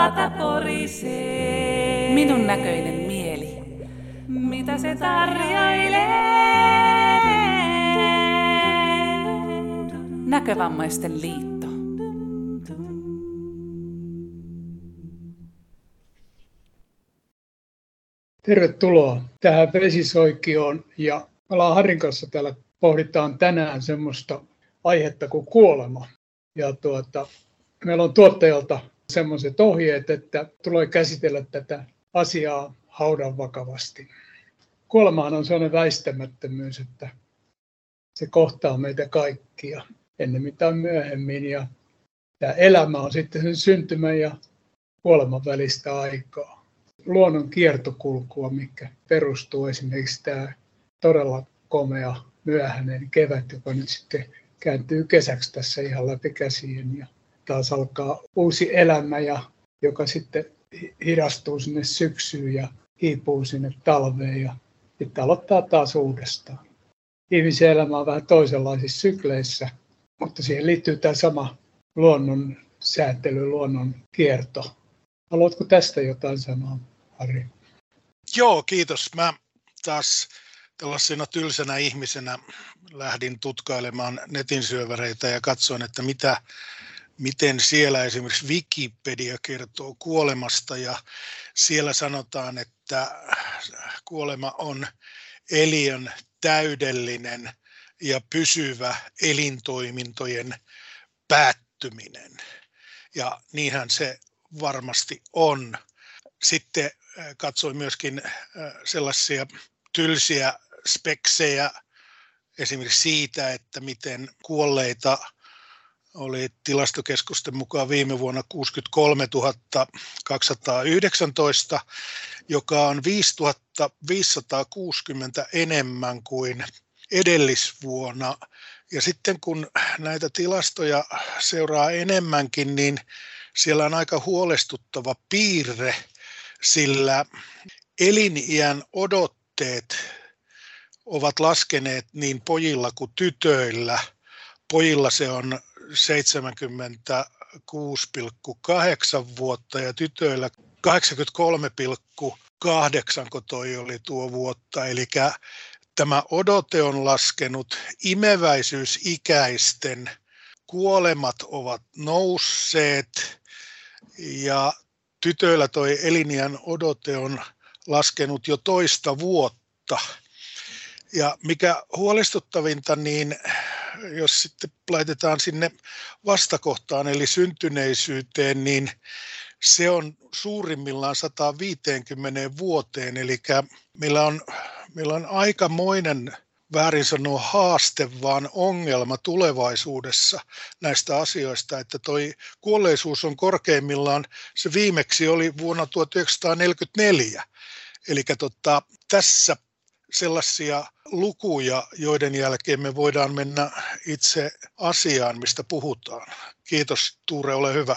pata porisee. Minun näköinen mieli. Mitä se tarjoilee? Näkövammaisten liitto. Tervetuloa tähän vesisoikioon ja me ollaan Harin kanssa täällä pohditaan tänään semmoista aihetta kuin kuolema. Ja tuota, meillä on tuottajalta semmoiset ohjeet, että tulee käsitellä tätä asiaa haudan vakavasti. Kuolemahan on sellainen väistämättömyys, että se kohtaa meitä kaikkia ennemmin tai myöhemmin. Ja tämä elämä on sitten sen syntymän ja kuoleman välistä aikaa. Luonnon kiertokulkua, mikä perustuu esimerkiksi tämä todella komea myöhäinen kevät, joka nyt sitten kääntyy kesäksi tässä ihan läpi käsiin. Ja taas alkaa uusi elämä, ja, joka sitten hidastuu sinne syksyyn ja hiipuu sinne talveen ja sitten aloittaa taas uudestaan. Ihmisen elämä on vähän toisenlaisissa sykleissä, mutta siihen liittyy tämä sama luonnon sääntely, luonnon kierto. Haluatko tästä jotain sanoa, Harri? Joo, kiitos. Mä taas tällaisena tylsänä ihmisenä lähdin tutkailemaan netin syöväreitä ja katsoin, että mitä, miten siellä esimerkiksi Wikipedia kertoo kuolemasta ja siellä sanotaan, että kuolema on eliön täydellinen ja pysyvä elintoimintojen päättyminen. Ja niinhän se varmasti on. Sitten katsoin myöskin sellaisia tylsiä speksejä esimerkiksi siitä, että miten kuolleita oli tilastokeskusten mukaan viime vuonna 63 219, joka on 5560 enemmän kuin edellisvuonna. Ja sitten kun näitä tilastoja seuraa enemmänkin, niin siellä on aika huolestuttava piirre, sillä eliniän odotteet ovat laskeneet niin pojilla kuin tytöillä. Pojilla se on 76,8 vuotta ja tytöillä 83,8, kun toi oli tuo vuotta. Eli tämä odote on laskenut, imeväisyysikäisten kuolemat ovat nousseet ja tytöillä toi eliniän odote on laskenut jo toista vuotta. Ja mikä huolestuttavinta, niin jos sitten laitetaan sinne vastakohtaan eli syntyneisyyteen, niin se on suurimmillaan 150 vuoteen, eli meillä on, meillä on aikamoinen väärin sanoa haaste, vaan ongelma tulevaisuudessa näistä asioista, että toi kuolleisuus on korkeimmillaan, se viimeksi oli vuonna 1944. Eli tota, tässä sellaisia lukuja, joiden jälkeen me voidaan mennä itse asiaan, mistä puhutaan. Kiitos Tuure, ole hyvä.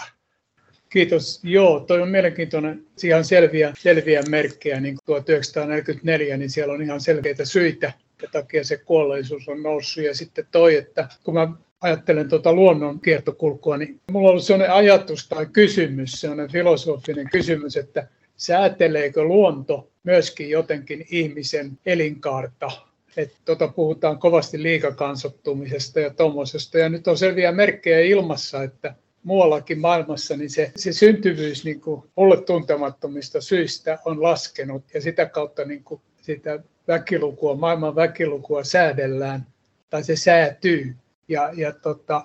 Kiitos. Joo, toi on mielenkiintoinen. Siellä on selviä, selviä merkkejä, niin kuin 1944, niin siellä on ihan selkeitä syitä, ja takia se kuolleisuus on noussut. Ja sitten toi, että kun mä ajattelen tuota luonnon kiertokulkua, niin mulla on ollut sellainen ajatus tai kysymys, sellainen filosofinen kysymys, että sääteleekö luonto myöskin jotenkin ihmisen elinkaarta. Että tota puhutaan kovasti liikakansottumisesta ja tuommoisesta. Ja nyt on selviä merkkejä ilmassa, että muuallakin maailmassa niin se, se syntyvyys niin kuin mulle tuntemattomista syistä on laskenut ja sitä kautta niin kuin sitä väkilukua, maailman väkilukua säädellään tai se säätyy. Ja, ja tota,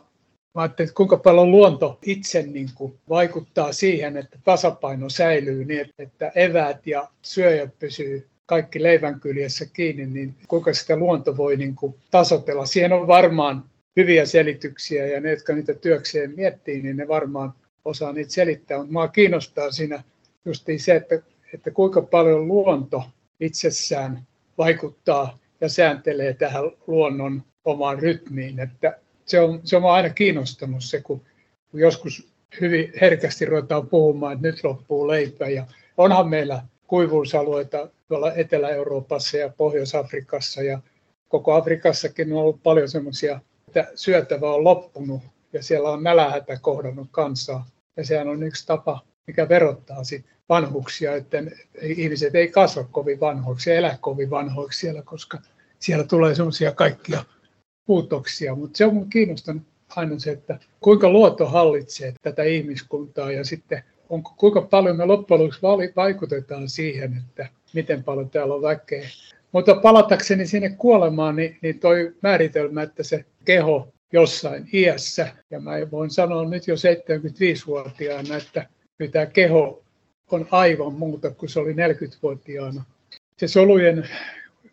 Mä että kuinka paljon luonto itse niin kuin vaikuttaa siihen, että tasapaino säilyy niin, että eväät ja syöjät pysyy kaikki leivän kyljessä kiinni, niin kuinka sitä luonto voi niin kuin tasotella. Siihen on varmaan hyviä selityksiä ja ne, jotka niitä työkseen miettii, niin ne varmaan osaa niitä selittää. Mutta minua kiinnostaa siinä just se, että, että kuinka paljon luonto itsessään vaikuttaa ja sääntelee tähän luonnon omaan rytmiin. Että se on, se on aina kiinnostanut se, kun, kun joskus hyvin herkästi ruvetaan puhumaan, että nyt loppuu leipä. Ja onhan meillä kuivuusalueita tuolla Etelä-Euroopassa ja Pohjois-Afrikassa ja koko Afrikassakin on ollut paljon semmoisia, että syötävä on loppunut ja siellä on nälähätä kohdannut kansaa. Ja sehän on yksi tapa, mikä verottaa sit vanhuksia, että ihmiset ei kasva kovin vanhoiksi ja elä kovin vanhoiksi siellä, koska siellä tulee semmoisia kaikkia muutoksia. Mutta se on kiinnostanut aina se, että kuinka luotto hallitsee tätä ihmiskuntaa ja sitten onko, kuinka paljon me loppujen lopuksi vaikutetaan siihen, että miten paljon täällä on väkeä. Mutta palatakseni sinne kuolemaan, niin, niin toi määritelmä, että se keho jossain iässä, ja mä voin sanoa nyt jo 75-vuotiaana, että tämä keho on aivan muuta kuin se oli 40-vuotiaana. Se solujen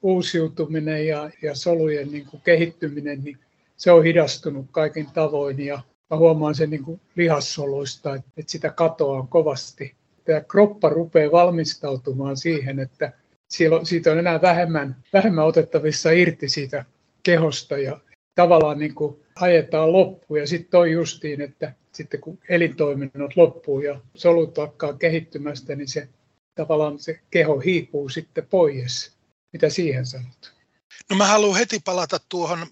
uusiutuminen ja, ja solujen niin kuin kehittyminen, niin se on hidastunut kaikin tavoin ja mä huomaan sen niin kuin lihassoluista, että, että sitä katoaa kovasti. Tämä kroppa rupeaa valmistautumaan siihen, että siitä on enää vähemmän, vähemmän otettavissa irti siitä kehosta ja tavallaan niin kuin ajetaan loppuun. Ja sitten toi justiin, että sitten kun elintoiminnot loppuu ja solut alkaa kehittymästä, niin se tavallaan se keho hiipuu sitten pois. Mitä siihen sanot? No mä haluan heti palata tuohon,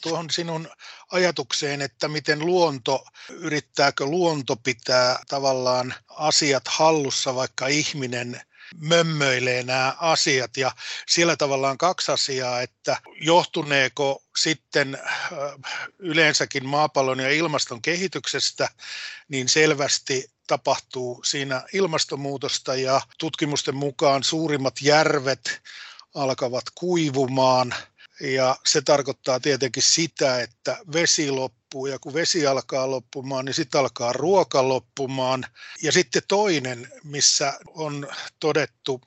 tuohon sinun ajatukseen, että miten luonto, yrittääkö luonto pitää tavallaan asiat hallussa, vaikka ihminen mömmöilee nämä asiat ja siellä tavallaan kaksi asiaa, että johtuneeko sitten äh, yleensäkin maapallon ja ilmaston kehityksestä, niin selvästi tapahtuu siinä ilmastonmuutosta ja tutkimusten mukaan suurimmat järvet alkavat kuivumaan ja se tarkoittaa tietenkin sitä, että vesi loppuu ja kun vesi alkaa loppumaan, niin sitten alkaa ruoka loppumaan. Ja sitten toinen, missä on todettu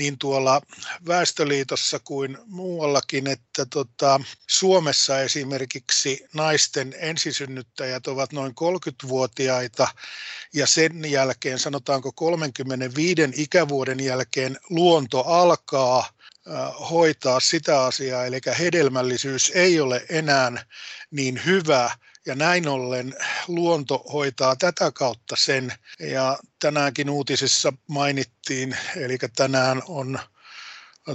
niin tuolla Väestöliitossa kuin muuallakin, että tota, Suomessa esimerkiksi naisten ensisynnyttäjät ovat noin 30-vuotiaita ja sen jälkeen, sanotaanko 35 ikävuoden jälkeen, luonto alkaa hoitaa sitä asiaa, eli hedelmällisyys ei ole enää niin hyvä, ja näin ollen luonto hoitaa tätä kautta sen. Ja tänäänkin uutisissa mainittiin, eli tänään on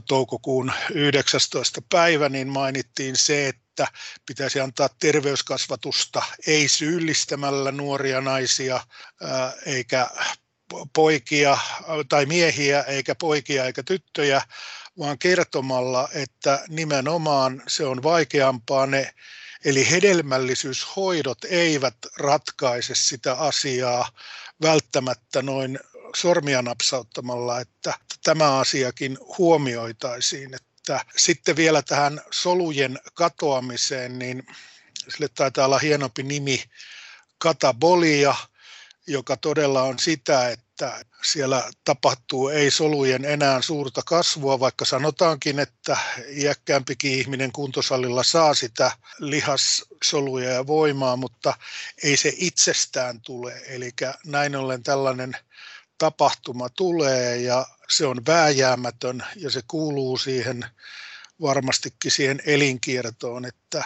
toukokuun 19. päivä, niin mainittiin se, että pitäisi antaa terveyskasvatusta ei syyllistämällä nuoria naisia eikä poikia tai miehiä eikä poikia eikä tyttöjä, vaan kertomalla, että nimenomaan se on vaikeampaa ne Eli hedelmällisyyshoidot eivät ratkaise sitä asiaa välttämättä noin sormia napsauttamalla, että tämä asiakin huomioitaisiin. Että sitten vielä tähän solujen katoamiseen, niin sille taitaa olla hienompi nimi katabolia, joka todella on sitä, että siellä tapahtuu ei solujen enää suurta kasvua, vaikka sanotaankin, että iäkkäämpikin ihminen kuntosalilla saa sitä lihassoluja ja voimaa, mutta ei se itsestään tule. Eli näin ollen tällainen tapahtuma tulee ja se on vääjäämätön ja se kuuluu siihen varmastikin siihen elinkiertoon, että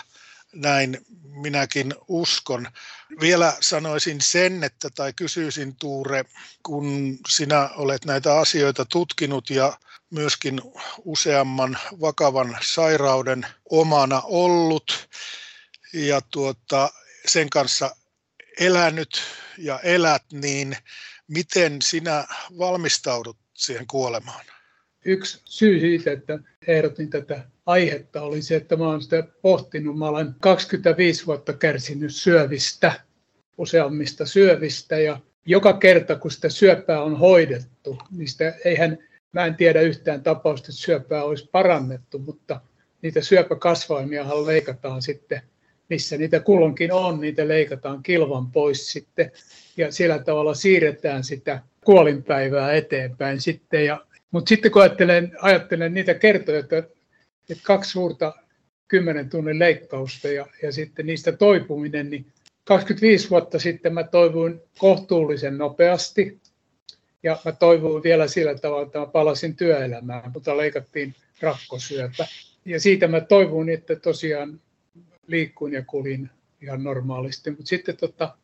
näin minäkin uskon. Vielä sanoisin sen, että tai kysyisin Tuure, kun sinä olet näitä asioita tutkinut ja myöskin useamman vakavan sairauden omana ollut ja tuota, sen kanssa elänyt ja elät, niin miten sinä valmistaudut siihen kuolemaan? Yksi syy siitä, että ehdotin tätä aihetta oli se, että mä olen sitä pohtinut. Mä olen 25 vuotta kärsinyt syövistä, useammista syövistä ja joka kerta kun sitä syöpää on hoidettu, niin sitä eihän, mä en tiedä yhtään tapausta, että syöpää olisi parannettu, mutta niitä syöpäkasvaimiahan leikataan sitten, missä niitä kulloinkin on, niitä leikataan kilvan pois sitten ja sillä tavalla siirretään sitä kuolinpäivää eteenpäin sitten. Ja, mutta sitten kun ajattelen, ajattelen niitä kertoja, että että kaksi suurta kymmenen tunnin leikkausta ja, ja sitten niistä toipuminen, niin 25 vuotta sitten mä toivuin kohtuullisen nopeasti ja mä toivuin vielä sillä tavalla, että mä palasin työelämään, mutta leikattiin rakkosyöpä. Ja siitä mä toivuin, että tosiaan liikkuin ja kulin ihan normaalisti. Mutta sitten tota,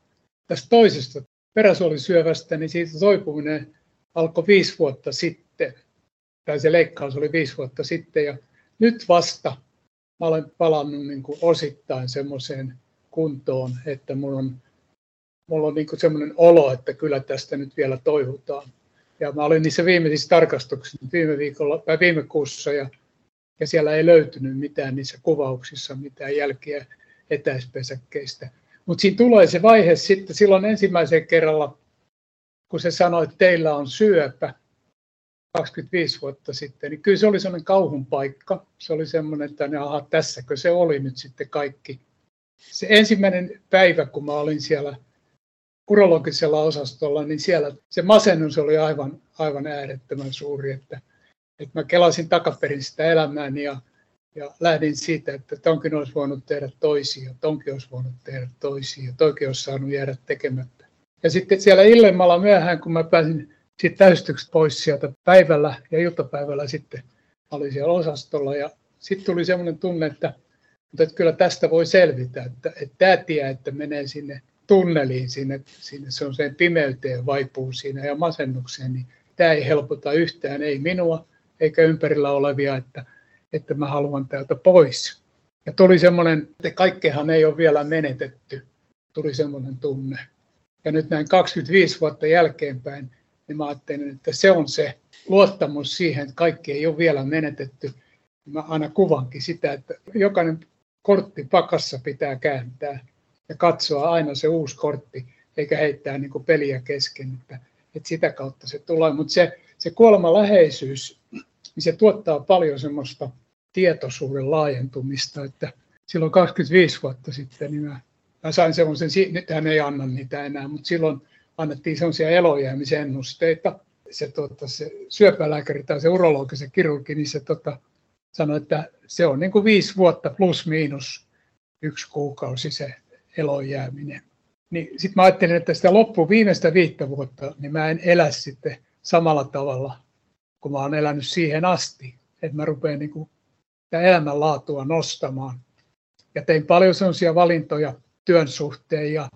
tästä toisesta peräsuolisyövästä, niin siitä toipuminen alkoi viisi vuotta sitten. Tai se leikkaus oli viisi vuotta sitten. Ja nyt vasta mä olen palannut niin kuin osittain semmoiseen kuntoon, että mun on mulla on niin semmoinen olo, että kyllä tästä nyt vielä toivotaan. Ja mä olin niissä viimeisissä tarkastuksissa viime viikolla tai viime kuussa ja, ja siellä ei löytynyt mitään niissä kuvauksissa, mitään jälkiä etäispesäkkeistä. Mutta siinä tulee se vaihe sitten silloin ensimmäisen kerralla, kun se sanoi, että teillä on syöpä 25 vuotta sitten, niin kyllä se oli sellainen kauhun paikka. Se oli semmoinen, että aha, tässäkö se oli nyt sitten kaikki. Se ensimmäinen päivä, kun mä olin siellä urologisella osastolla, niin siellä se masennus oli aivan, aivan äärettömän suuri, että, että mä kelasin takaperin sitä elämääni ja, ja lähdin siitä, että tonkin olisi voinut tehdä toisia, tonkin olisi voinut tehdä toisia, toikin olisi saanut jäädä tekemättä. Ja sitten siellä illemmalla myöhään, kun mä pääsin siitä täystyksestä pois sieltä päivällä ja iltapäivällä sitten olin siellä osastolla ja sitten tuli semmoinen tunne, että, että kyllä tästä voi selvitä, että, että tämä tie, että menee sinne tunneliin sinne, sinne se on sen pimeyteen vaipuu siinä ja masennukseen, niin tämä ei helpota yhtään, ei minua eikä ympärillä olevia, että, että mä haluan täältä pois. Ja tuli semmoinen, että kaikkehan ei ole vielä menetetty, tuli semmoinen tunne. Ja nyt näin 25 vuotta jälkeenpäin, niin mä ajattelin, että se on se luottamus siihen, että kaikki ei ole vielä menetetty. Mä aina kuvankin sitä, että jokainen kortti pakassa pitää kääntää ja katsoa aina se uusi kortti, eikä heittää niin peliä kesken, että, että sitä kautta se tulee. Mutta se, se kuoleman läheisyys, niin se tuottaa paljon semmoista tietoisuuden laajentumista, että silloin 25 vuotta sitten niin mä, mä sain semmoisen, nyt hän ei anna niitä enää, mutta silloin annettiin semmoisia elojäämisennusteita. Se, tota, se syöpälääkäri tai se urologi, se kirurgi, niin se tota, sanoi, että se on niin kuin viisi vuotta plus miinus yksi kuukausi se elon jääminen. Niin sitten mä ajattelin, että sitä loppu viimeistä viittä vuotta, niin mä en elä sitten samalla tavalla, kun mä oon elänyt siihen asti. Että mä rupean niin kuin elämänlaatua nostamaan. Ja tein paljon sellaisia valintoja työn suhteen ja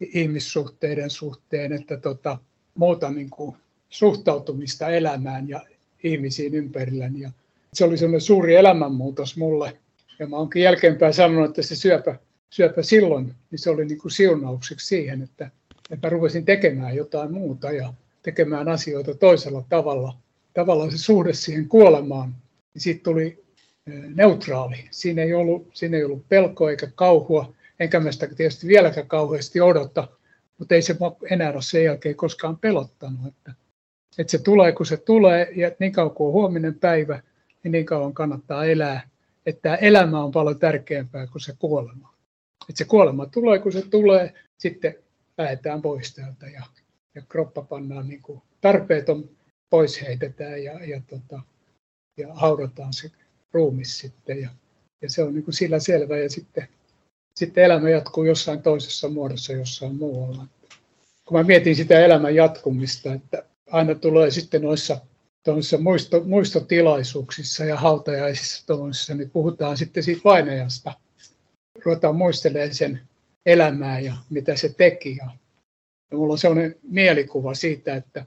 ihmissuhteiden suhteen, että tota, muuta niin kuin suhtautumista elämään ja ihmisiin ympärilläni. Ja se oli sellainen suuri elämänmuutos mulle. Ja mä oonkin jälkeenpäin sanonut, että se syöpä syöpä silloin, niin se oli niin kuin siunaukseksi siihen, että, että mä rupesin tekemään jotain muuta ja tekemään asioita toisella tavalla. Tavallaan se suhde siihen kuolemaan, niin siitä tuli neutraali. Siinä ei ollut, siinä ei ollut pelkoa eikä kauhua, enkä mä sitä tietysti vieläkään kauheasti odota, mutta ei se enää ole sen jälkeen koskaan pelottanut. Että, että se tulee kun se tulee ja niin kauan kuin on huominen päivä, niin niin kauan kannattaa elää. Että tämä elämä on paljon tärkeämpää kuin se kuolema. Että se kuolema tulee, kun se tulee, sitten lähdetään pois täältä ja, ja kroppa pannaan niin kuin tarpeeton pois heitetään ja, ja, tota, ja haudataan se ruumis sitten. Ja, ja se on niin kuin sillä selvä ja sitten, sitten elämä jatkuu jossain toisessa muodossa jossain muualla. Kun mä mietin sitä elämän jatkumista, että aina tulee sitten noissa muisto, muistotilaisuuksissa ja hautajaisissa niin puhutaan sitten siitä vainajasta – ruvetaan muistelemaan sen elämää ja mitä se teki. Ja, mulla on sellainen mielikuva siitä, että,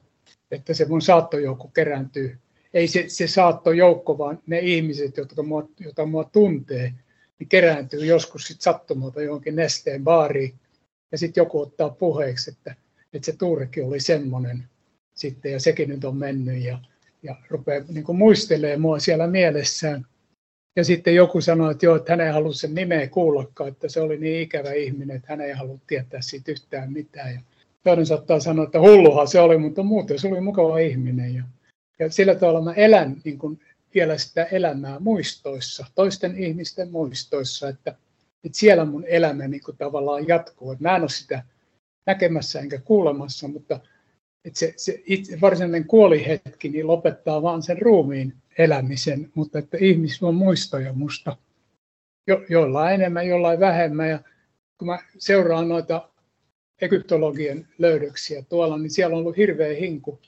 että se mun saattojoukko kerääntyy. Ei se, se saattojoukko, vaan ne ihmiset, jotka mua, joita mua tuntee, niin kerääntyy joskus sit sattumalta johonkin nesteen baariin. Ja sitten joku ottaa puheeksi, että, että se Tuurekin oli semmoinen sitten ja sekin nyt on mennyt ja, ja rupeaa niin muistelemaan mua siellä mielessään. Ja sitten joku sanoi, että joo, että hän ei halua sen nimeä kuullakaan, että se oli niin ikävä ihminen, että hän ei halua tietää siitä yhtään mitään. Ja toinen saattaa sanoa, että hulluhan se oli, mutta muuten se oli mukava ihminen. Ja, ja sillä tavalla mä elän niin kuin vielä sitä elämää muistoissa, toisten ihmisten muistoissa, että, että siellä mun elämä niin kuin tavallaan jatkuu. Mä en ole sitä näkemässä enkä kuulemassa, mutta että se, se itse, varsinainen kuolihetki niin lopettaa vaan sen ruumiin elämisen, mutta että ihmisillä on muistoja musta, jo, jollain enemmän, jollain vähemmän. Ja kun mä seuraan noita egyptologien löydöksiä tuolla, niin siellä on ollut hirveä hinku,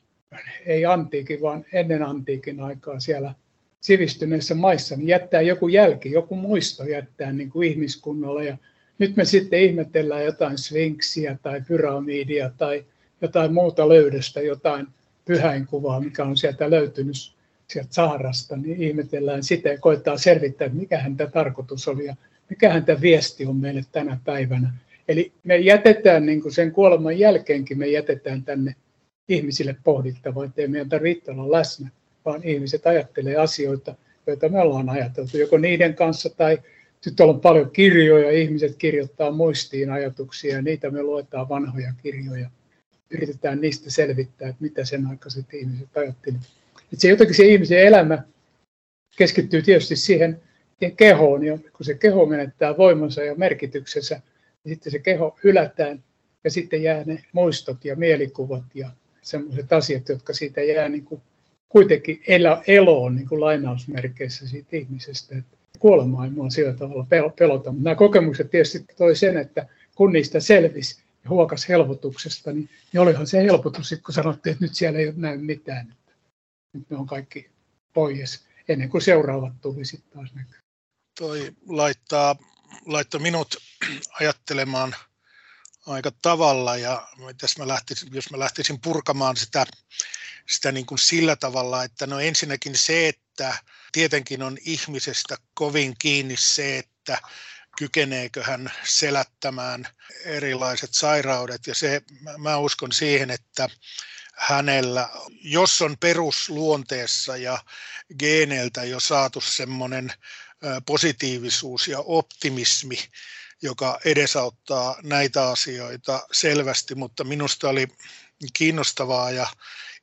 ei antiikin, vaan ennen antiikin aikaa siellä sivistyneissä maissa, niin jättää joku jälki, joku muisto jättää niin kuin ihmiskunnalle. Ja nyt me sitten ihmetellään jotain sfinksiä tai pyramidia tai jotain muuta löydöstä, jotain pyhäinkuvaa, mikä on sieltä löytynyt sieltä Saharasta, niin ihmetellään sitä ja koetaan selvittää, että mikä tämä tarkoitus oli ja mikä tämä viesti on meille tänä päivänä. Eli me jätetään niin kuin sen kuoleman jälkeenkin, me jätetään tänne ihmisille pohdittavaa, ettei meidän tarvitse olla läsnä, vaan ihmiset ajattelee asioita, joita me ollaan ajateltu, joko niiden kanssa tai nyt on paljon kirjoja, ihmiset kirjoittaa muistiin ajatuksia ja niitä me luetaan vanhoja kirjoja. Yritetään niistä selvittää, että mitä sen aikaiset ihmiset ajattelivat. Että se jotenkin se ihmisen elämä keskittyy tietysti siihen kehoon, ja kun se keho menettää voimansa ja merkityksensä, niin sitten se keho hylätään ja sitten jää ne muistot ja mielikuvat ja sellaiset asiat, jotka siitä jää niin kuin kuitenkin eloon niin kuin lainausmerkeissä siitä ihmisestä. Että kuolema ei mua sillä tavalla pelota. Mutta nämä kokemukset tietysti toi sen, että kun niistä selvisi ja huokas helpotuksesta, niin, niin olihan se helpotus, kun sanottiin, että nyt siellä ei näy mitään. Että nyt ne on kaikki pois ennen kuin seuraavat tuli sitten taas näkyy. Toi laittaa, laittaa minut ajattelemaan aika tavalla ja jos mä lähtisin, jos mä lähtisin purkamaan sitä, sitä niin kuin sillä tavalla, että no ensinnäkin se, että tietenkin on ihmisestä kovin kiinni se, että kykeneekö hän selättämään erilaiset sairaudet. Ja se, mä uskon siihen, että hänellä, jos on perusluonteessa ja geeneiltä jo saatu semmoinen positiivisuus ja optimismi, joka edesauttaa näitä asioita selvästi, mutta minusta oli kiinnostavaa ja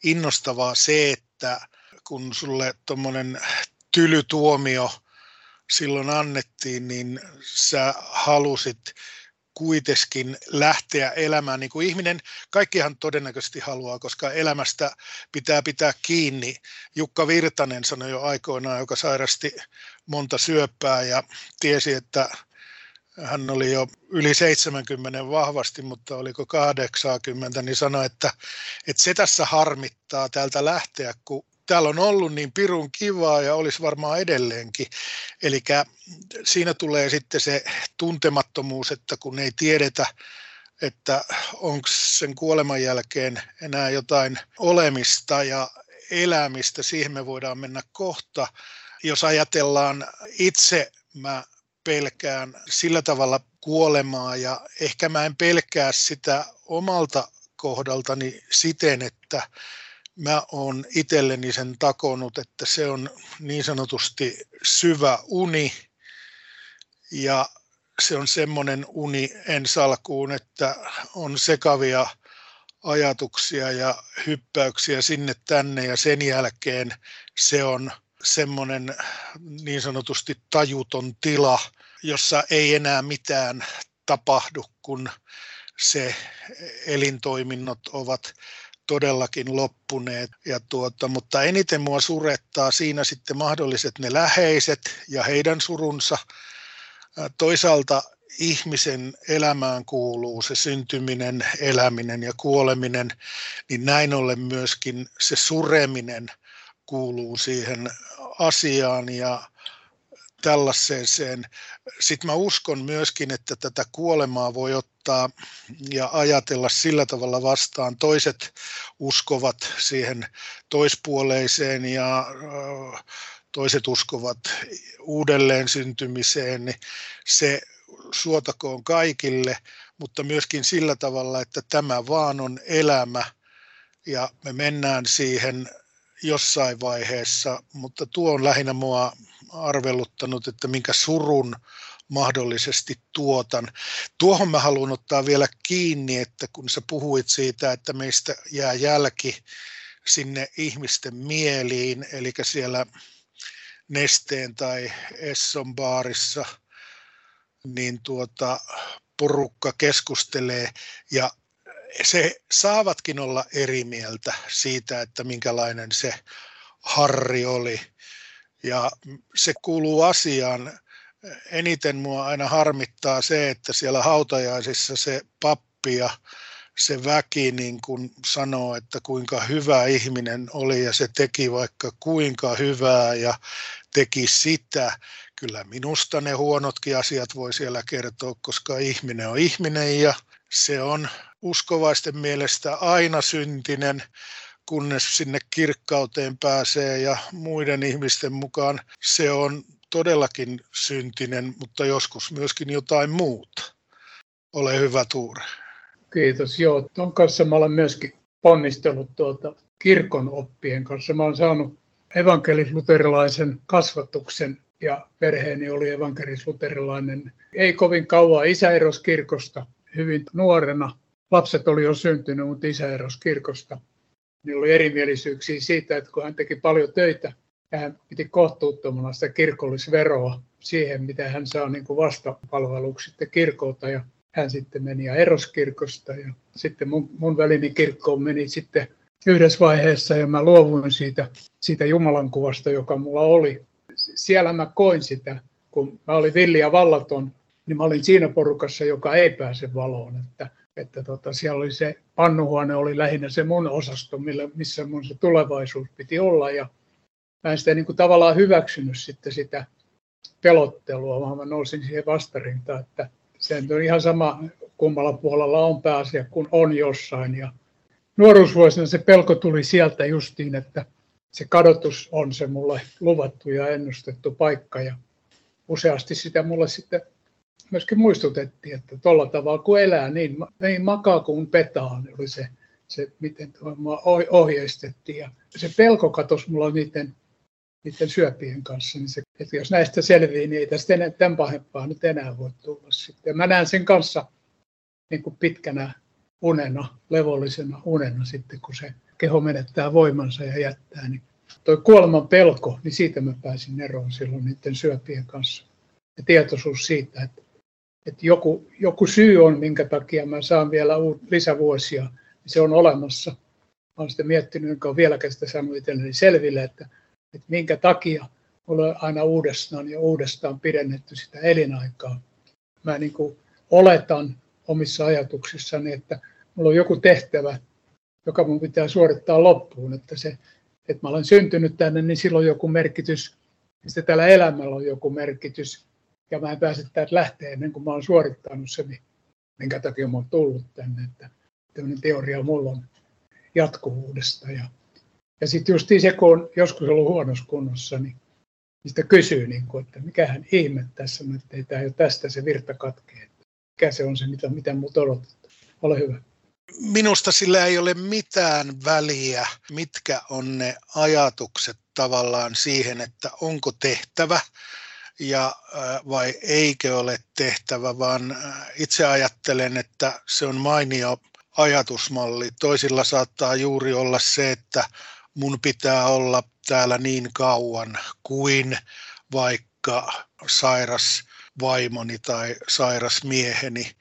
innostavaa se, että kun sulle tuommoinen tylytuomio silloin annettiin, niin sä halusit kuitenkin lähteä elämään niin kuin ihminen, kaikkihan todennäköisesti haluaa, koska elämästä pitää pitää kiinni. Jukka Virtanen sanoi jo aikoinaan, joka sairasti monta syöppää ja tiesi, että hän oli jo yli 70 vahvasti, mutta oliko 80, niin sanoi, että, että se tässä harmittaa täältä lähteä, kun täällä on ollut niin pirun kivaa ja olisi varmaan edelleenkin. Eli siinä tulee sitten se tuntemattomuus, että kun ei tiedetä, että onko sen kuoleman jälkeen enää jotain olemista ja elämistä, siihen me voidaan mennä kohta. Jos ajatellaan itse, mä pelkään sillä tavalla kuolemaa ja ehkä mä en pelkää sitä omalta kohdaltani siten, että mä oon itselleni sen takonut, että se on niin sanotusti syvä uni ja se on semmoinen uni en salkuun, että on sekavia ajatuksia ja hyppäyksiä sinne tänne ja sen jälkeen se on semmoinen niin sanotusti tajuton tila, jossa ei enää mitään tapahdu, kun se elintoiminnot ovat todellakin loppuneet. Ja tuota, mutta eniten mua surettaa siinä sitten mahdolliset ne läheiset ja heidän surunsa. Toisaalta ihmisen elämään kuuluu se syntyminen, eläminen ja kuoleminen, niin näin ollen myöskin se sureminen kuuluu siihen asiaan ja tällaiseen. Sitten mä uskon myöskin, että tätä kuolemaa voi ottaa ja ajatella sillä tavalla vastaan. Toiset uskovat siihen toispuoleiseen ja toiset uskovat uudelleen syntymiseen, se suotakoon kaikille, mutta myöskin sillä tavalla, että tämä vaan on elämä ja me mennään siihen jossain vaiheessa, mutta tuo on lähinnä mua arveluttanut, että minkä surun mahdollisesti tuotan. Tuohon mä haluan ottaa vielä kiinni, että kun sä puhuit siitä, että meistä jää jälki sinne ihmisten mieliin, eli siellä Nesteen tai Esson baarissa, niin tuota, porukka keskustelee ja se saavatkin olla eri mieltä siitä, että minkälainen se Harri oli. Ja se kuuluu asiaan. Eniten mua aina harmittaa se, että siellä hautajaisissa se pappi ja se väki niin kuin sanoo, että kuinka hyvä ihminen oli ja se teki vaikka kuinka hyvää ja teki sitä. Kyllä minusta ne huonotkin asiat voi siellä kertoa, koska ihminen on ihminen ja se on uskovaisten mielestä aina syntinen, kunnes sinne kirkkauteen pääsee ja muiden ihmisten mukaan se on todellakin syntinen, mutta joskus myöskin jotain muuta. Ole hyvä Tuure. Kiitos. Joo, tuon kanssa mä olen myöskin ponnistellut tuota kirkon oppien kanssa. Mä olen saanut evankelis-luterilaisen kasvatuksen ja perheeni oli evankelis-luterilainen. Ei kovin kauan isä kirkosta hyvin nuorena. Lapset oli jo syntynyt, mutta isä erosi kirkosta. Niin oli erimielisyyksiä siitä, että kun hän teki paljon töitä, ja hän piti kohtuuttomana sitä kirkollisveroa siihen, mitä hän saa niin kuin vastapalveluksi kirkolta. Ja hän sitten meni ja erosi kirkosta. Ja sitten mun, mun välini kirkkoon meni sitten yhdessä vaiheessa ja mä luovuin siitä, siitä Jumalan kuvasta, joka mulla oli. Siellä mä koin sitä, kun mä olin villi ja vallaton, niin mä olin siinä porukassa, joka ei pääse valoon. Että, että tota, siellä oli se pannuhuone oli lähinnä se mun osasto, millä, missä mun se tulevaisuus piti olla. Ja mä en sitä niin kuin tavallaan hyväksynyt sitten sitä pelottelua, vaan mä nousin siihen vastarintaan, että se on ihan sama kummalla puolella on pääasia, kun on jossain. Ja nuoruusvuosina se pelko tuli sieltä justiin, että se kadotus on se mulle luvattu ja ennustettu paikka. Ja useasti sitä mulle sitten myöskin muistutettiin, että tuolla tavalla kun elää, niin, niin makaa kuin petaa, niin oli se, se miten mua ohjeistettiin. Ja se pelko katosi mulla niiden, niiden syöpien kanssa, niin se, että jos näistä selvii, niin ei tästä enää, tämän pahempaa nyt enää voi tulla sitten. Ja mä näen sen kanssa niin kuin pitkänä unena, levollisena unena sitten, kun se keho menettää voimansa ja jättää. Niin toi kuoleman pelko, niin siitä mä pääsin eroon silloin niiden syöpien kanssa. Ja tietoisuus siitä, että, että joku, joku syy on, minkä takia mä saan vielä uut, lisävuosia, niin se on olemassa. Mä olen sitä miettinyt, enkä ole vieläkään sitä saanut itselleni selville, että, että minkä takia mulla aina uudestaan ja uudestaan pidennetty sitä elinaikaa. Mä niin kuin oletan omissa ajatuksissani, että mulla on joku tehtävä, joka mun pitää suorittaa loppuun, että se, että mä olen syntynyt tänne, niin silloin joku merkitys, ja sitten tällä elämällä on joku merkitys, ja mä en pääse täältä lähteä ennen kuin mä olen suorittanut se, minkä takia mä oon tullut tänne, että tämmöinen teoria mulla on jatkuvuudesta. Ja, ja sitten just se, kun on joskus ollut huonossa kunnossa, niin sitä kysyy, niin kuin, että mikähän ihme tässä on, että ei tämä jo tästä se virta katkee. Mikä se on se, mitä, mitä muuta odotetaan. Ole hyvä. Minusta sillä ei ole mitään väliä, mitkä on ne ajatukset tavallaan siihen, että onko tehtävä ja vai eikö ole tehtävä, vaan itse ajattelen, että se on mainio ajatusmalli. Toisilla saattaa juuri olla se, että mun pitää olla täällä niin kauan kuin vaikka sairas vaimoni tai sairas mieheni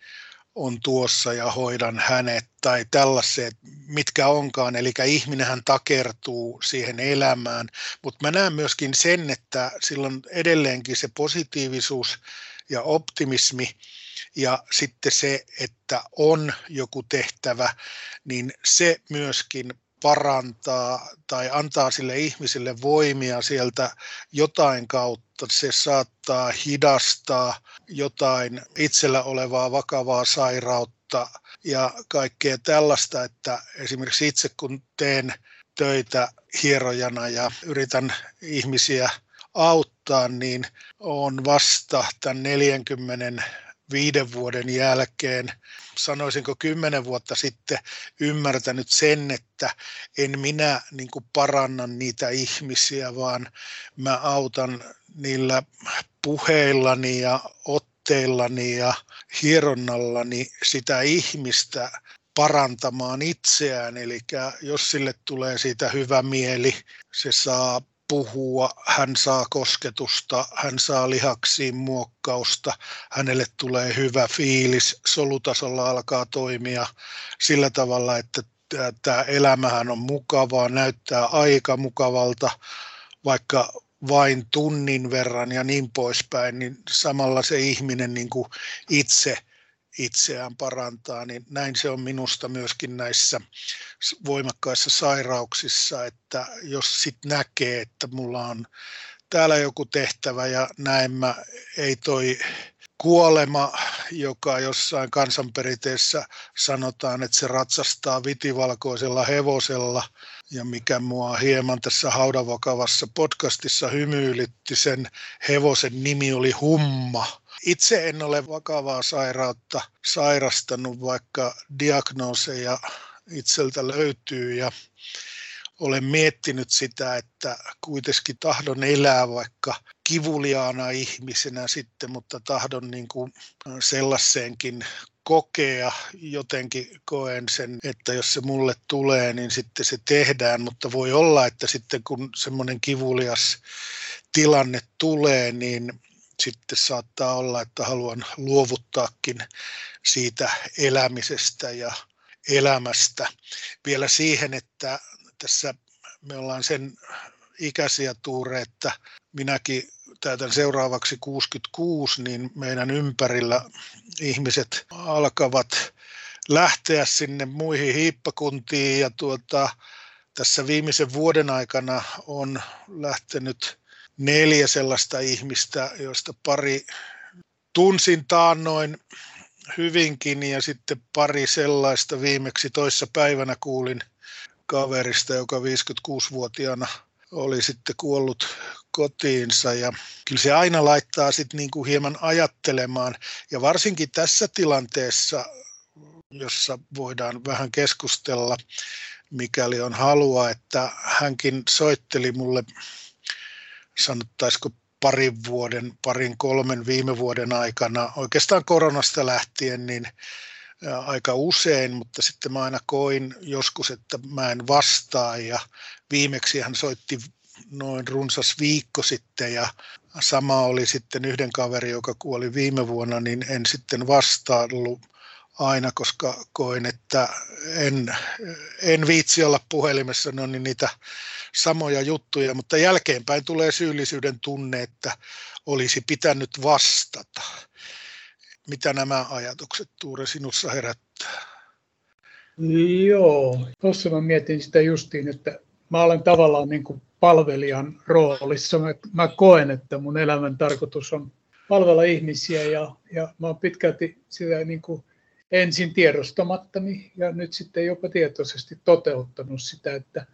on tuossa ja hoidan hänet tai tällaiset, mitkä onkaan. Eli ihminenhän takertuu siihen elämään, mutta mä näen myöskin sen, että silloin edelleenkin se positiivisuus ja optimismi ja sitten se, että on joku tehtävä, niin se myöskin parantaa tai antaa sille ihmiselle voimia sieltä jotain kautta. Se saattaa hidastaa jotain itsellä olevaa vakavaa sairautta ja kaikkea tällaista, että esimerkiksi itse kun teen töitä hierojana ja yritän ihmisiä auttaa, niin on vasta tämän 40 viiden vuoden jälkeen, sanoisinko kymmenen vuotta sitten, ymmärtänyt sen, että en minä niin paranna niitä ihmisiä, vaan mä autan niillä puheillani ja otteillani ja hieronnallani sitä ihmistä parantamaan itseään. Eli jos sille tulee siitä hyvä mieli, se saa puhua, hän saa kosketusta, hän saa lihaksiin muokkausta, hänelle tulee hyvä fiilis, solutasolla alkaa toimia sillä tavalla, että tämä elämähän on mukavaa, näyttää aika mukavalta, vaikka vain tunnin verran ja niin poispäin, niin samalla se ihminen niin kuin itse itseään parantaa, niin näin se on minusta myöskin näissä voimakkaissa sairauksissa, että jos sit näkee, että mulla on täällä joku tehtävä ja näin mä ei toi kuolema, joka jossain kansanperinteessä sanotaan, että se ratsastaa vitivalkoisella hevosella ja mikä mua hieman tässä haudavakavassa podcastissa hymyilytti, sen hevosen nimi oli Humma Itse en ole vakavaa sairautta sairastanut, vaikka diagnooseja itseltä löytyy ja olen miettinyt sitä, että kuitenkin tahdon elää vaikka kivuliaana ihmisenä sitten, mutta tahdon niin kuin sellaiseenkin kokea, jotenkin koen sen, että jos se mulle tulee, niin sitten se tehdään, mutta voi olla, että sitten kun semmoinen kivulias tilanne tulee, niin sitten saattaa olla, että haluan luovuttaakin siitä elämisestä ja elämästä. Vielä siihen, että tässä me ollaan sen ikäisiä tuure, että minäkin täytän seuraavaksi 66, niin meidän ympärillä ihmiset alkavat lähteä sinne muihin hiippakuntiin ja tuota, tässä viimeisen vuoden aikana on lähtenyt neljä sellaista ihmistä, joista pari tunsin taannoin hyvinkin ja sitten pari sellaista viimeksi toissa päivänä kuulin kaverista, joka 56-vuotiaana oli sitten kuollut kotiinsa. Ja kyllä se aina laittaa sitten niin kuin hieman ajattelemaan. Ja varsinkin tässä tilanteessa, jossa voidaan vähän keskustella, mikäli on halua, että hänkin soitteli mulle, sanottaisiko parin vuoden, parin kolmen viime vuoden aikana, oikeastaan koronasta lähtien, niin aika usein, mutta sitten mä aina koin joskus, että mä en vastaa. Ja viimeksi hän soitti noin runsas viikko sitten ja sama oli sitten yhden kaveri, joka kuoli viime vuonna, niin en sitten vastaillut aina, koska koin, että en, en viitsi olla puhelimessa, no niin niitä samoja juttuja, mutta jälkeenpäin tulee syyllisyyden tunne, että olisi pitänyt vastata. Mitä nämä ajatukset Tuure sinussa herättää? Joo, tuossa mä mietin sitä justiin, että mä olen tavallaan niin kuin palvelijan roolissa. Mä, mä koen, että mun elämän tarkoitus on palvella ihmisiä ja, ja mä oon pitkälti sitä niin kuin ensin tiedostamattani ja nyt sitten jopa tietoisesti toteuttanut sitä, että,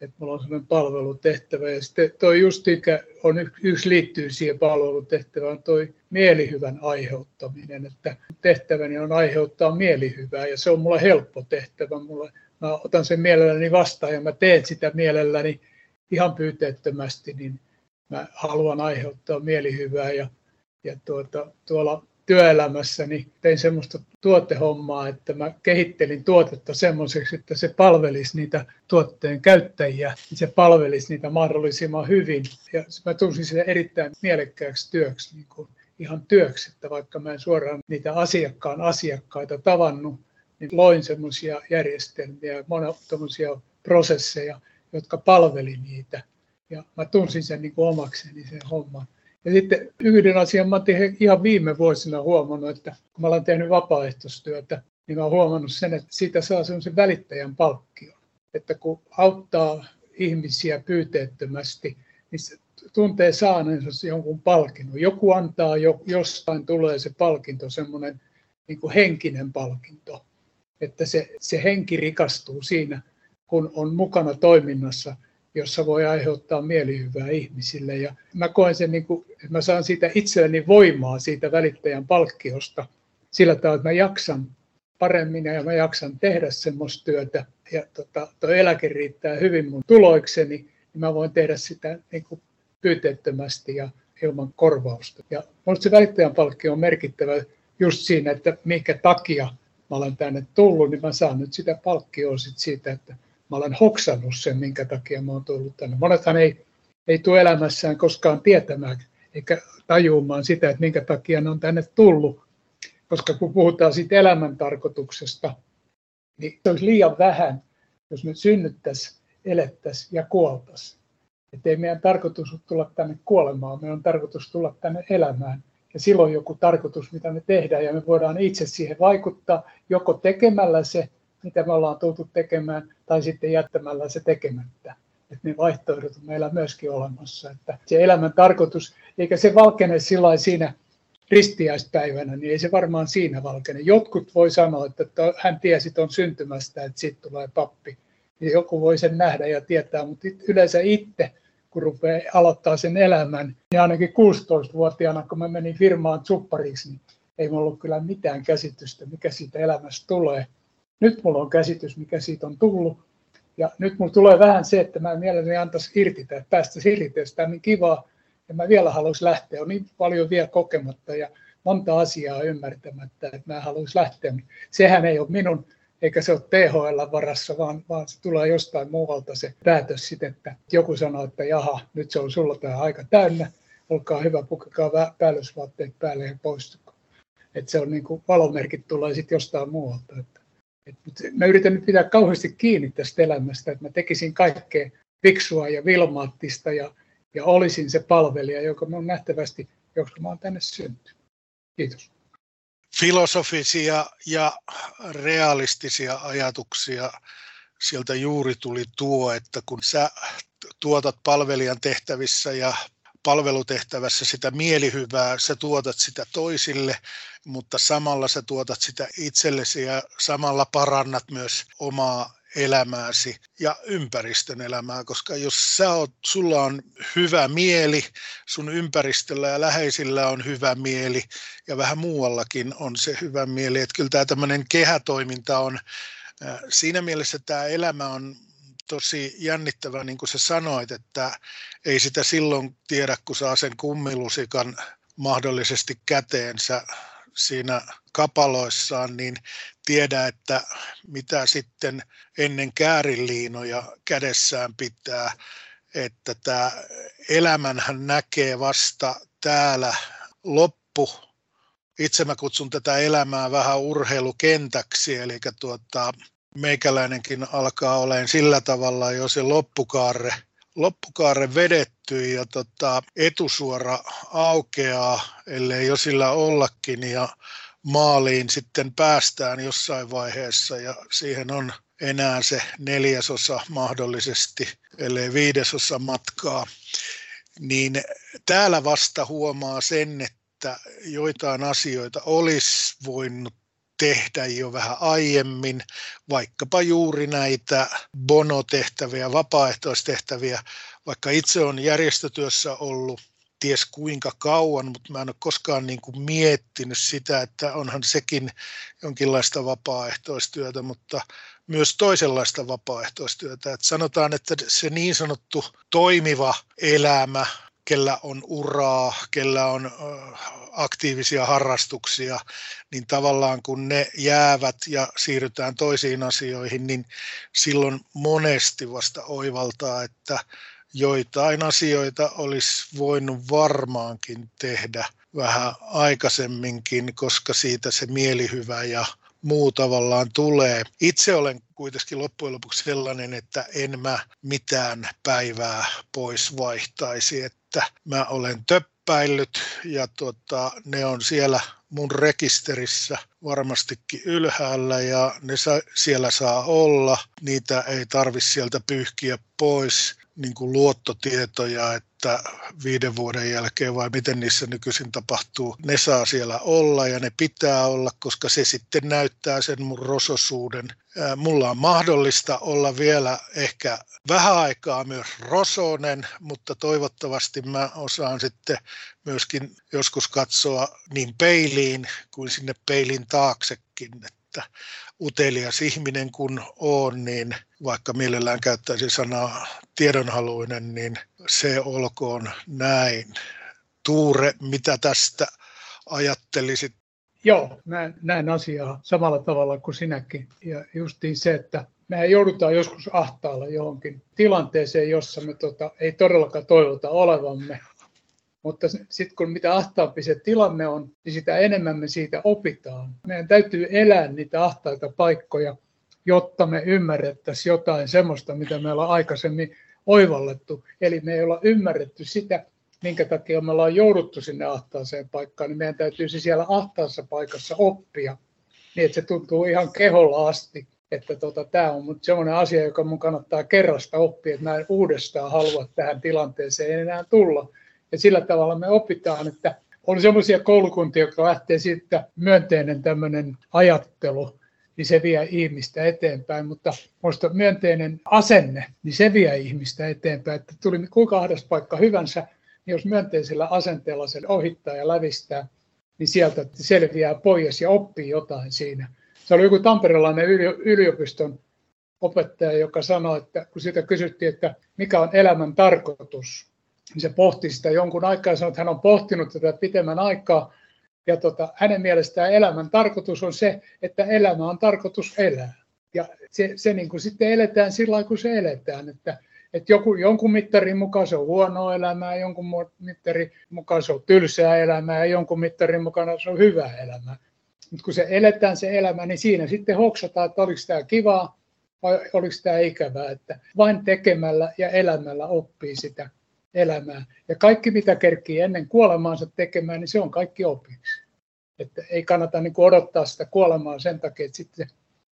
että mulla on sellainen palvelutehtävä. Ja sitten toi just mikä on yksi liittyy siihen palvelutehtävään, toi mielihyvän aiheuttaminen, että tehtäväni on aiheuttaa mielihyvää ja se on mulle helppo tehtävä. Mulle, mä otan sen mielelläni vastaan ja mä teen sitä mielelläni ihan pyyteettömästi, niin mä haluan aiheuttaa mielihyvää ja, ja tuota, tuolla työelämässä niin tein semmoista tuotehommaa, että mä kehittelin tuotetta semmoiseksi, että se palvelisi niitä tuotteen käyttäjiä, niin se palvelisi niitä mahdollisimman hyvin. Ja mä tunsin sitä erittäin mielekkääksi työksi, niin kuin ihan työksi, että vaikka mä en suoraan niitä asiakkaan asiakkaita tavannut, niin loin semmoisia järjestelmiä, monia prosesseja, jotka palveli niitä. Ja mä tunsin sen niin kuin omakseni sen homman. Ja sitten yhden asian mä oon ihan viime vuosina huomannut, että kun mä olen tehnyt vapaaehtoistyötä, niin mä oon huomannut sen, että siitä saa semmoisen välittäjän palkkion. Että kun auttaa ihmisiä pyyteettömästi, niin se tuntee saaneensa jonkun palkinnon. Joku antaa, jo, jostain tulee se palkinto, semmoinen niin kuin henkinen palkinto. Että se, se henki rikastuu siinä, kun on mukana toiminnassa, jossa voi aiheuttaa mielihyvää ihmisille. Ja mä koen sen, niin kuin, että mä saan siitä itselleni voimaa siitä välittäjän palkkiosta sillä tavalla, että mä jaksan paremmin ja mä jaksan tehdä semmoista työtä. Ja tota, tuo eläke riittää hyvin mun tuloikseni, niin mä voin tehdä sitä niin kuin pyyteettömästi ja ilman korvausta. Ja minusta se välittäjän palkkio on merkittävä just siinä, että minkä takia mä olen tänne tullut, niin mä saan nyt sitä palkkioa sit siitä, että mä olen hoksannut sen, minkä takia mä oon tullut tänne. Monethan ei, ei tule elämässään koskaan tietämään eikä tajumaan sitä, että minkä takia ne on tänne tullut. Koska kun puhutaan siitä elämän tarkoituksesta, niin se olisi liian vähän, jos me synnyttäisiin, elettäisiin ja kuoltaisiin. Että ei meidän tarkoitus ole tulla tänne kuolemaan, meidän on tarkoitus tulla tänne elämään. Ja silloin joku tarkoitus, mitä me tehdään, ja me voidaan itse siihen vaikuttaa, joko tekemällä se mitä me ollaan tultu tekemään, tai sitten jättämällä se tekemättä. Että ne vaihtoehdot on meillä myöskin olemassa. Että se elämän tarkoitus, eikä se valkene sillä siinä ristiäispäivänä, niin ei se varmaan siinä valkene. Jotkut voi sanoa, että hän tiesi tuon syntymästä, että siitä tulee pappi. Ja joku voi sen nähdä ja tietää, mutta yleensä itse, kun rupeaa aloittaa sen elämän. Ja ainakin 16-vuotiaana, kun mä menin firmaan suppariksi, niin ei mulla ollut kyllä mitään käsitystä, mikä siitä elämästä tulee. Nyt mulla on käsitys, mikä siitä on tullut. Ja nyt mulla tulee vähän se, että mä mielelläni antaisi irti tai päästä irti, tämä on niin kivaa. Ja mä vielä haluaisin lähteä, on niin paljon vielä kokematta ja monta asiaa ymmärtämättä, että mä haluaisin lähteä. Sehän ei ole minun, eikä se ole THL varassa, vaan, vaan se tulee jostain muualta se päätös sitten, että joku sanoo, että jaha, nyt se on sulla tämä aika täynnä, olkaa hyvä, pukekaa päällysvaatteet päälle ja poistukaa. Että se on niin kuin valomerkit tulee sitten jostain muualta. Että, että mä yritän nyt pitää kauheasti kiinni tästä elämästä, että mä tekisin kaikkea fiksua ja vilmaattista ja, ja olisin se palvelija, joka on nähtävästi, koska mä oon tänne syntynyt. Kiitos. Filosofisia ja realistisia ajatuksia sieltä juuri tuli tuo, että kun sä tuotat palvelijan tehtävissä ja palvelutehtävässä sitä mielihyvää, sä tuotat sitä toisille, mutta samalla sä tuotat sitä itsellesi ja samalla parannat myös omaa elämääsi ja ympäristön elämää, koska jos sä oot, sulla on hyvä mieli, sun ympäristöllä ja läheisillä on hyvä mieli ja vähän muuallakin on se hyvä mieli, että kyllä tämä tämmöinen kehätoiminta on, siinä mielessä tämä elämä on tosi jännittävä, niin kuin sä sanoit, että ei sitä silloin tiedä, kun saa sen kummilusikan mahdollisesti käteensä siinä kapaloissaan, niin tiedä, että mitä sitten ennen käärinliinoja kädessään pitää, että tämä elämänhän näkee vasta täällä loppu. Itse mä kutsun tätä elämää vähän urheilukentäksi, eli tuota, meikäläinenkin alkaa olemaan sillä tavalla jo se loppukaarre, loppukaarre vedetty ja tota, etusuora aukeaa, ellei jo sillä ollakin ja maaliin sitten päästään jossain vaiheessa ja siihen on enää se neljäsosa mahdollisesti, ellei viidesosa matkaa, niin täällä vasta huomaa sen, että joitain asioita olisi voinut tehdä jo vähän aiemmin, vaikkapa juuri näitä bonotehtäviä, vapaaehtoistehtäviä, vaikka itse on järjestötyössä ollut ties kuinka kauan, mutta mä en ole koskaan niin kuin miettinyt sitä, että onhan sekin jonkinlaista vapaaehtoistyötä, mutta myös toisenlaista vapaaehtoistyötä. Että sanotaan, että se niin sanottu toimiva elämä, kellä on uraa, kellä on aktiivisia harrastuksia, niin tavallaan kun ne jäävät ja siirrytään toisiin asioihin, niin silloin monesti vasta oivaltaa, että joitain asioita olisi voinut varmaankin tehdä vähän aikaisemminkin, koska siitä se mielihyvä ja muu tavallaan tulee. Itse olen kuitenkin loppujen lopuksi sellainen, että en mä mitään päivää pois vaihtaisi, että mä olen töppäillyt ja tota, ne on siellä mun rekisterissä varmastikin ylhäällä ja ne sa- siellä saa olla. Niitä ei tarvi sieltä pyyhkiä pois niin kuin luottotietoja, että viiden vuoden jälkeen vai miten niissä nykyisin tapahtuu, ne saa siellä olla ja ne pitää olla, koska se sitten näyttää sen mun rososuuden. Mulla on mahdollista olla vielä ehkä vähän aikaa myös rosonen, mutta toivottavasti mä osaan sitten myöskin joskus katsoa niin peiliin kuin sinne peilin taaksekin, että utelias ihminen kun on, niin vaikka mielellään käyttäisi sanaa tiedonhaluinen, niin se olkoon näin. Tuure, mitä tästä ajattelisit? Joo, näin, näin asiaa samalla tavalla kuin sinäkin. Ja justiin se, että me joudutaan joskus ahtaalla johonkin tilanteeseen, jossa me tota, ei todellakaan toivota olevamme. Mutta sitten kun mitä ahtaampi se tilanne on, niin sitä enemmän me siitä opitaan. Meidän täytyy elää niitä ahtaita paikkoja, jotta me ymmärrettäisiin jotain semmoista, mitä me ollaan aikaisemmin oivallettu. Eli me ei olla ymmärretty sitä, minkä takia me ollaan jouduttu sinne ahtaaseen paikkaan, niin meidän täytyisi siellä ahtaassa paikassa oppia, niin että se tuntuu ihan keholla asti, että tota, tämä on mutta sellainen asia, joka mun kannattaa kerrasta oppia, että mä en uudestaan halua tähän tilanteeseen enää tulla. Ja sillä tavalla me opitaan, että on sellaisia koulukuntia, jotka lähtee siitä myönteinen tämmöinen ajattelu, niin se vie ihmistä eteenpäin, mutta minusta myönteinen asenne, niin se vie ihmistä eteenpäin, että tuli kuinka ahdas paikka hyvänsä, niin jos myönteisellä asenteella sen ohittaa ja lävistää, niin sieltä selviää pois ja oppii jotain siinä. Se oli joku tamperelainen yliopiston opettaja, joka sanoi, että kun siitä kysyttiin, että mikä on elämän tarkoitus, niin se pohti sitä jonkun aikaa ja sanoi, että hän on pohtinut tätä pitemmän aikaa. Ja tota, hänen mielestään elämän tarkoitus on se, että elämä on tarkoitus elää. Ja se, se niin kuin sitten eletään sillä kun se eletään. Että, että joku, jonkun mittarin mukaan se on huonoa elämää, jonkun mittarin mukaan se on tylsää elämää ja jonkun mittarin mukaan se on hyvää elämää. Mutta kun se eletään se elämä, niin siinä sitten hoksataan, että oliko tämä kivaa vai oliko tämä ikävää. Että vain tekemällä ja elämällä oppii sitä elämää. Ja kaikki, mitä kerkii ennen kuolemaansa tekemään, niin se on kaikki opiksi. Että ei kannata niin odottaa sitä kuolemaa sen takia, että sitten,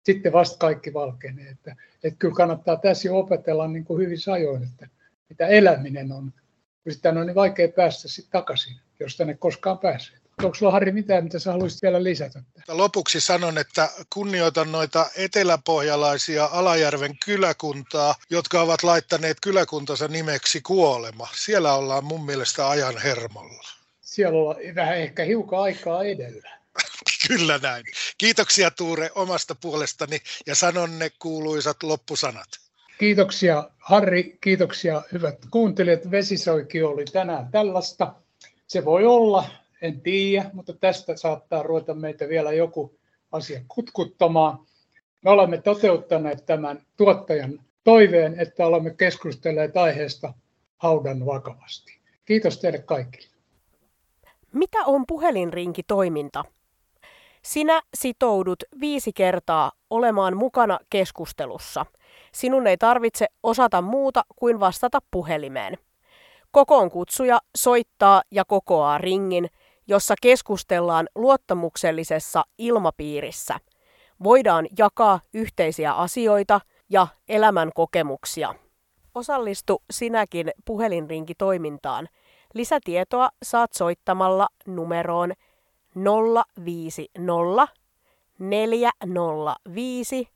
sitten vasta kaikki valkenee. Että, että kyllä kannattaa tässä jo opetella niin kuin hyvin ajoin, että mitä eläminen on. Sitä on niin vaikea päästä sitten takaisin, jos tänne koskaan pääsee. Onko sulla Harri mitään, mitä sä haluaisit vielä lisätä? Lopuksi sanon, että kunnioitan noita eteläpohjalaisia Alajärven kyläkuntaa, jotka ovat laittaneet kyläkuntansa nimeksi Kuolema. Siellä ollaan mun mielestä ajan hermolla. Siellä ollaan vähän ehkä hiukan aikaa edellä. Kyllä näin. Kiitoksia Tuure omasta puolestani ja sanon ne kuuluisat loppusanat. Kiitoksia Harri, kiitoksia hyvät kuuntelijat. Vesisoiki oli tänään tällaista. Se voi olla, en tiedä, mutta tästä saattaa ruveta meitä vielä joku asia kutkuttamaan. Me olemme toteuttaneet tämän tuottajan toiveen, että olemme keskustelleet aiheesta haudan vakavasti. Kiitos teille kaikille. Mitä on puhelinrinki-toiminta? Sinä sitoudut viisi kertaa olemaan mukana keskustelussa. Sinun ei tarvitse osata muuta kuin vastata puhelimeen. Kokoon kutsuja soittaa ja kokoaa ringin, jossa keskustellaan luottamuksellisessa ilmapiirissä. Voidaan jakaa yhteisiä asioita ja elämän kokemuksia. Osallistu sinäkin puhelinrinkitoimintaan. Lisätietoa saat soittamalla numeroon 050 405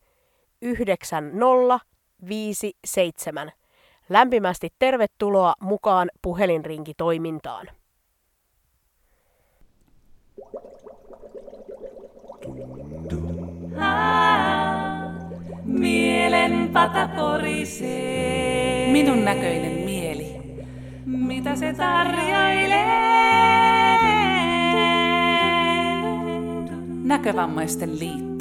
9057. Lämpimästi tervetuloa mukaan puhelinrinkitoimintaan. Mielen pata porisee. Minun näköinen mieli. Mitä se tarjoilee? Näkövammaisten liitto.